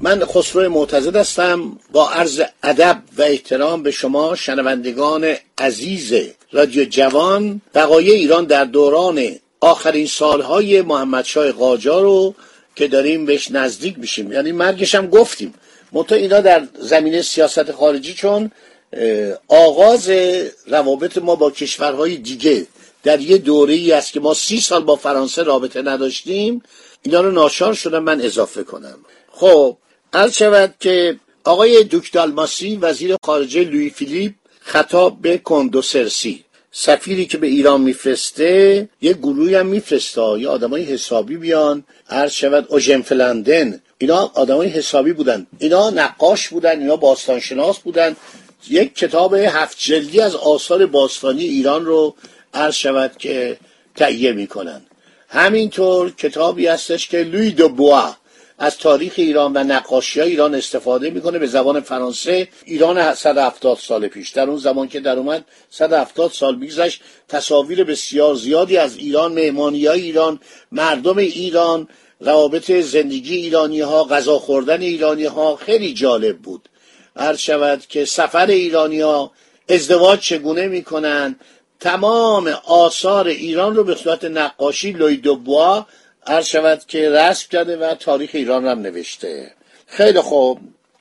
من خسرو معتزد هستم. با عرض ادب و احترام به شما شنوندگان عزیز رادیو جوان بقایای ایران در دوران آخرین سالهای محمدشاه قاجار رو که داریم بهش نزدیک میشیم. یعنی مرگش هم گفتیم. منتها اینا در زمینه سیاست خارجی چون آغاز روابط ما با کشورهای دیگه در یه دوره ای است که ما سی سال با فرانسه رابطه نداشتیم. اینا رو ناشار شدم من اضافه کنم. خب عرض شود که آقای دوک دالماسی وزیر خارجه لوی فیلیپ خطاب به کندوسرسی. سفیری که به ایران میفرسته یه گروهی هم میفرسته. یه آدمای حسابی بیان. عرض شود اوژن فلندن. اینا آدمای حسابی بودن. اینا نقاش بودن اینا باستانشناس بودن. یک کتاب هفت جلدی از آثار باستانی ایران رو عرض شود که تهیه می‌کنن. همینطور کتابی هستش که لوی دو بوا از تاریخ ایران و نقاشی های ایران استفاده می‌کنه به زبان فرانسه. ایران 170 سال پیش. در اون زمان که در اومد 170 سال بیگذشت تصاویر بسیار زیادی از ایران مهمانی های ایران مردم ایران روابط زندگی ایرانی ها غذا خوردن ایرانی ها خیلی جالب بود. عرض شود که سفر ایرانی ها ازدواج چگونه می‌کنن تمام آثار ایران رو به صورت نقاشی لوی دوبوا عرض شود که رسم کرده و تاریخ ایران هم نوشته. خیلی خوب.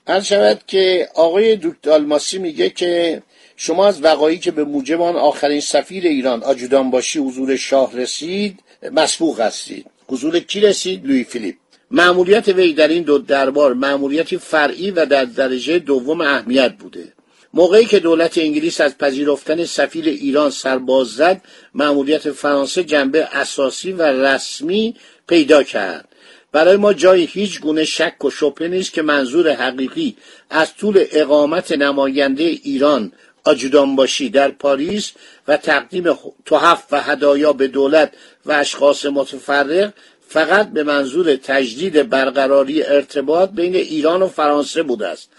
عرض شود که آقای دوکت آلماسی میگه که شما از وقایی که به موجب آن آخرین سفیر ایران آجودان باشی حضور شاه رسید مسبوق هستید. حضور کی رسید؟ لوی فیلیپ. معمولیت وی در این دو دربار معمولیتی فرعی و در درجه دوم اهمیت بوده. موقعی که دولت انگلیس از پذیرفتن سفیر ایران سرباز زد مأموریت فرانسه جنبه اساسی و رسمی پیدا کرد. برای ما جای هیچ گونه شک و شبهه نیست که منظور حقیقی از طول اقامت نماینده ایران آجودان باشی در پاریس و تقدیم تحف و هدایا به دولت و اشخاص متفرق فقط به منظور تجدید برقراری ارتباط بین ایران و فرانسه بوده است.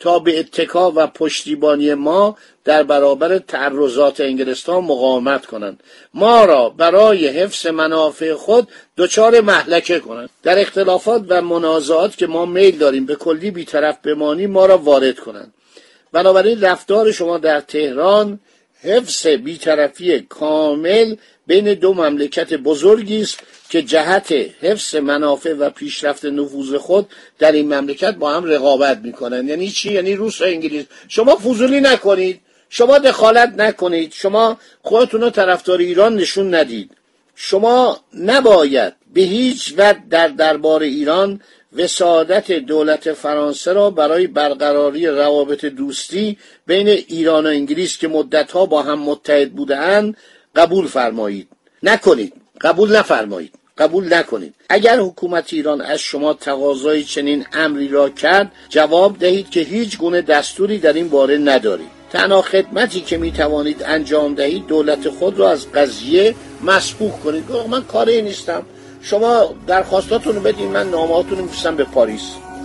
تا به اتکا و پشتیبانی ما در برابر تعرضات انگلستان مقاومت کنند. ما را برای حفظ منافع خود دچار محلکه کنند. در اختلافات و منازعات که ما میل داریم به کلی بیطرف بمانی ما را وارد کنند. بنابراین رفتار شما در تهران حفظ بیطرفی کامل بین دو مملکت بزرگی است که جهت حفظ منافع و پیشرفت نفوذ خود در این مملکت با هم رقابت می‌کنن. یعنی چی؟ یعنی روس و انگلیس. شما فضولی نکنید. شما دخالت نکنید. شما خودتون رو طرفدار ایران نشون ندید. شما نباید به هیچ وجه در دربار ایران وسادت دولت فرانسه را برای برقراری روابط دوستی بین ایران و انگلیس که مدتها با هم متحد بودهاند قبول فرمایید. نکنید. قبول نفرمایید. قبول نکنید. اگر حکومت ایران از شما تقاضای چنین امری را کرد جواب دهید که هیچ گونه دستوری در این باره ندارید. تنها خدمتی که می توانید انجام دهید دولت خود را از قضیه مسبوق کنید. من کاری نیستم. شما درخواستاتون رو بدین من نامهاتون رو به پاریس.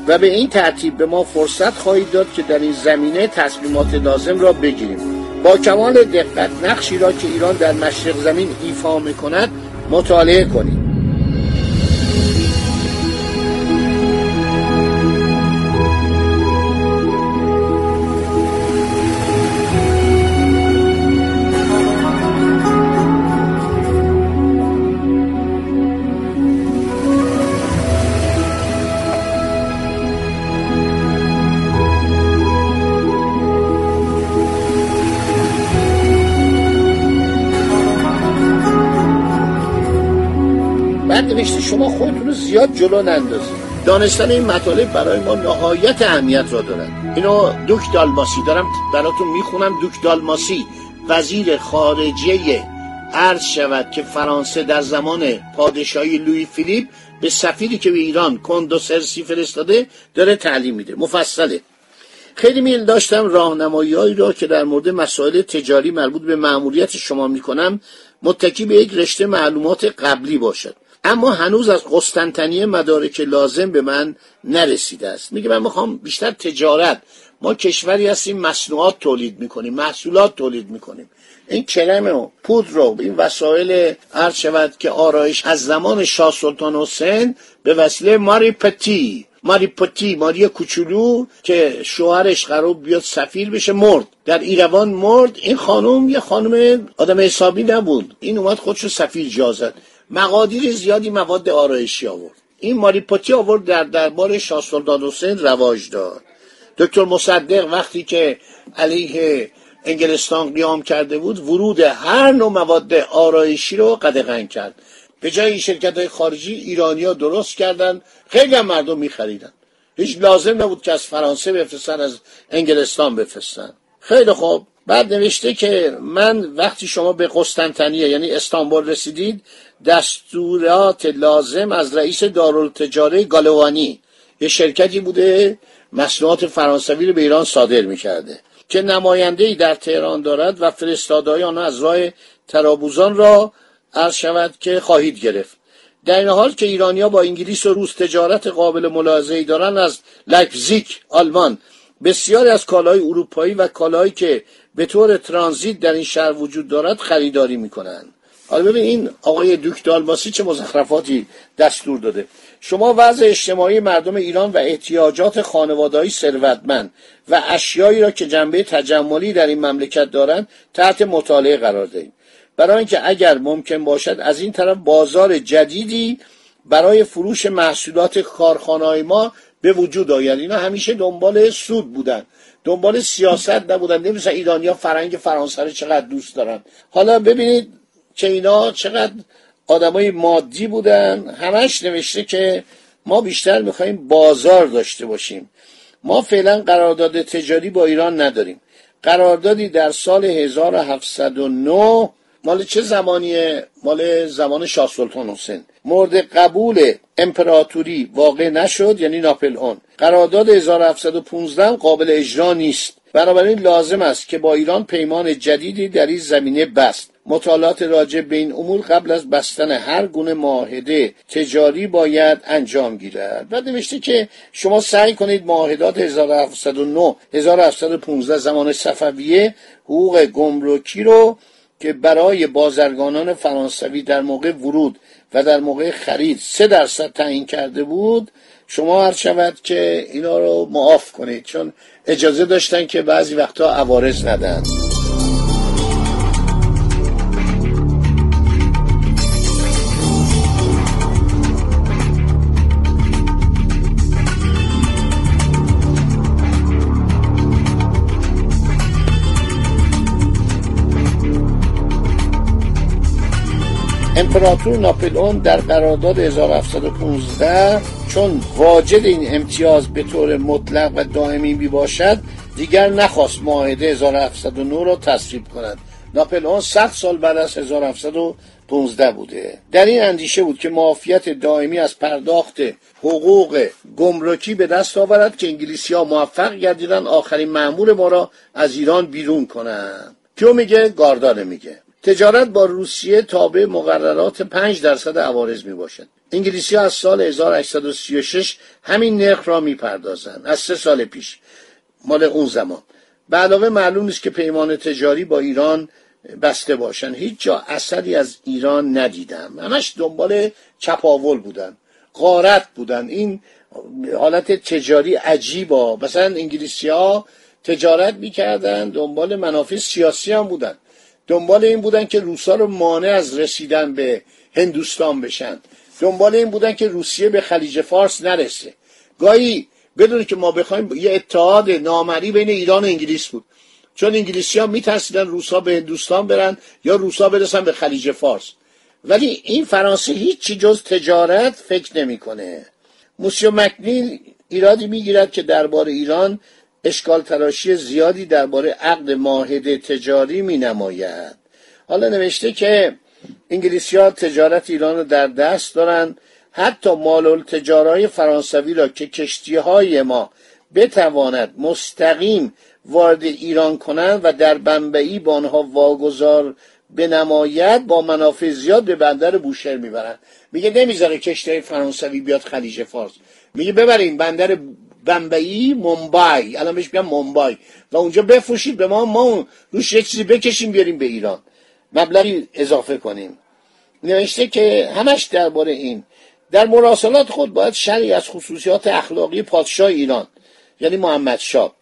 و به این ترتیب به ما فرصت خواهید داد که در این زمینه تصمیمات لازم را بگیریم. با کمال دقت نقشی را که ایران در مشرق زمین ایفا می کند مطالعه کنید زیاد جلو نندازید دانستن این مطالب برای ما نهایت اهمیت را دارد. اینو دوک دالماسی دارم براتون می‌خونم. دوک دالماسی وزیر خارجه عرض شود که فرانسه در زمان پادشاهی لوی فیلیپ به سفیری که به ایران کندوسرسی فرستاده داره تعلیم میده. مفصله. خیلی میل داشتم راهنمایی را که در مورد مسائل تجاری مربوط به مأموریت شما می‌کنم متکی به یک رشته معلومات قبلی باشد. اما هنوز از قسطنطنیه مدارک لازم به من نرسیده است. میگه من می‌خوام بیشتر تجارت. ما کشوری هستیم مصنوعات تولید می‌کنیم محصولات تولید می‌کنیم. این کرم و پودر رو این وسایل عرض شود که آرایش از زمان شاه سلطان حسین به وسیله ماری پتی ماری پتی ماری کوچولو که شوهرش قرار بیاد سفیر بشه مرد. در ایروان مرد. این خانم یه خانم آدم حسابی نبود. این اومد خودشو سفیر جازد مقادیر زیادی مواد آرایشی آورد. این ماری پتی آورد در دربار شاه سلطان حسین رواج داد. دکتر مصدق وقتی که علیه انگلستان قیام کرده بود ورود هر نوع مواد آرایشی رو قدغن کرد. به جای شرکت های خارجی ایرانیا درست کردن خیلی هم مردم میخریدن. هیچ لازم نبود که از فرانسه بفرستن از انگلستان بفرستن. خیلی خوب. بعد نوشته که من وقتی شما به قسطنطنیه یعنی استانبول رسیدید دستورات لازم از رئیس دارالتجاره گالوانی یه شرکتی بوده مصنوعات فرانسوی رو به ایران صادر می‌کرده که نماینده در تهران دارد و فرستادهای آنها از راه ترابوزان را عرض شود که خواهید گرفت. در این حال که ایرانیا با انگلیس و روس تجارت قابل ملاحظه‌ای دارند از لایپزیگ آلمان بسیاری از کالاهای اروپایی و کالاهایی که به طور ترانزیت در این شهر وجود دارد خریداری می‌کنند. حالا ببین این آقای دوک دالماسی چه مزخرفاتی دستور داده. شما وضع اجتماعی مردم ایران و احتیاجات خانوادهایی ثروتمند و اشیایی را که جنبه تجملی در این مملکت دارند تحت مطالعه قرار دهیم برای اینکه اگر ممکن باشد از این طرف بازار جدیدی برای فروش محصولات کارخانه ما به وجود آید اینا همیشه دنبال سود بودن. دنبال سیاست نبودن. نمیسن ایرانیا فرنگ فرانسه رو چقدر دوست دارن. حالا ببینید که اینا چقدر آدمای مادی بودن. همش نوشته که ما بیشتر می‌خوایم بازار داشته باشیم. ما فعلا قرارداد تجاری با ایران نداریم. قراردادی در سال 1709 مال چه زمانیه؟ مال زمان شاه سلطان حسین. مورد قبول امپراتوری واقع نشد یعنی ناپل اون قرارداد 1715 قابل اجرا نیست. بنابراین لازم است که با ایران پیمان جدیدی در این زمینه بست. مطالعات راجع به این امور قبل از بستن هر گونه معاهده تجاری باید انجام گیرد. و نوشته که شما سعی کنید معاهدات 1709 1715 زمان صفویه حقوق گمرکی رو که برای بازرگانان فرانسوی در موقع ورود و در موقع خرید سه درصد تعیین کرده بود شما هر شود که اینا رو معاف کنید چون اجازه داشتن که بعضی وقتا عوارض ندن. امپراتور ناپلئون در قرارداد 1715 چون واجد این امتیاز به طور مطلق و دائمی می باشد دیگر نخواست معاهده 1709 را تصویب کند. ناپلئون 100 سال بعد از 1715 بوده. در این اندیشه بود که معافیت دائمی از پرداخت حقوق گمرکی به دست آورد که انگلیسی ها موفق گردیدن آخرین معمور ما را از ایران بیرون کنند. کیو میگه؟ گاردانه میگه. تجارت با روسیه تابع مقررات 5 درصد عوارض می باشد انگلیسی ها از سال 1836 همین نرخ را می‌پردازند. از سه سال پیش. مال اون زمان. به علاوه معلوم نیست که پیمان تجاری با ایران بسته باشن. هیچ جا اثری از ایران ندیدم. همش دنبال چپاول بودن. غارت بودن. این حالت تجاری عجیبا مثلا انگلیسی ها تجارت می‌کردن دنبال منافع سیاسی هم بودن. دنبال این بودن که روسا رو مانع از رسیدن به هندوستان بشن. دنبال این بودن که روسیه به خلیج فارس نرسه. گاهی بدون که ما بخوایم یه اتحاد نامری بین ایران و انگلیس بود. چون انگلیسی ها میترسیدن روسا به هندوستان برن یا روسا برسن به خلیج فارس. ولی این فرانسه هیچی جز تجارت فکر نمی‌کنه. موسیو مکنیل ایرادی می‌گیرد که درباره ایران اشکال تراشی زیادی درباره عقد معاهده تجاری می نماید. حالا نوشته که انگلیسی ها تجارت ایران رو در دست دارن. حتی مال التجارهای فرانسوی را که کشتی های ما بتواند مستقیم وارد ایران کنند و در بنبعی با آنها واگذار بنماید با منافع زیاد به بندر بوشهر می‌برند. میگه نمی‌ذاره کشتی فرانسوی بیاد خلیج فارس. میگه ببرین بندر بمبئی ممبای الان بهش میگن ممبای و اونجا بفروشید به ما ما روش یک چیزی بکشیم بیاریم به ایران. مبلغی اضافه کنیم. نوشته که همش درباره این. در مراسلات خود باید شرعی از خصوصیات اخلاقی پادشاه ایران یعنی محمد شاه.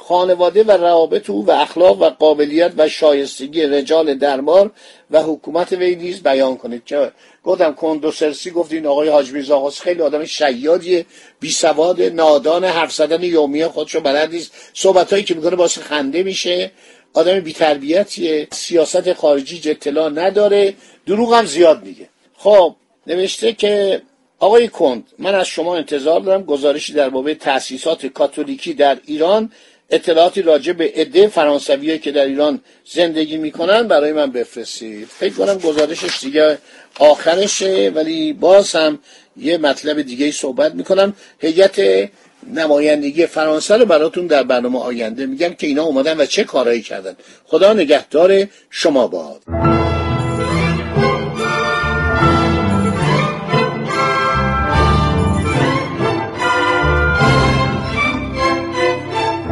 خانواده و روابط او و اخلاق و قابلیت و شایستگی رجال دربار و حکومت وی نیز بیان کنید. که گفتم کندوسرسی گفت این آقای حاج میرزا خیلی آدم شیادیه بی سواد نادان حرف زدن یومیه خودشو بلد نیست. صحبتایی که می‌کنه واسه خنده میشه. آدم بی تربیتیه سیاست خارجی اطلاع نداره دروغ هم زیاد میگه. خب نوشته که آقای کند من از شما انتظار دارم گزارشی در باره تأسیسات کاتولیکی در ایران اطلاعاتی راجع به عده فرانسوی که در ایران زندگی می‌کنن برای من بفرستید. فکر کنم گزارشش دیگه آخرشه ولی باز هم یه مطلب دیگه صحبت می‌کنم. هیئت نمایندگی فرانسه رو براتون در برنامه آینده میگم که اینا اومدن و چه کارهایی کردن. خدا نگهدار شما باد.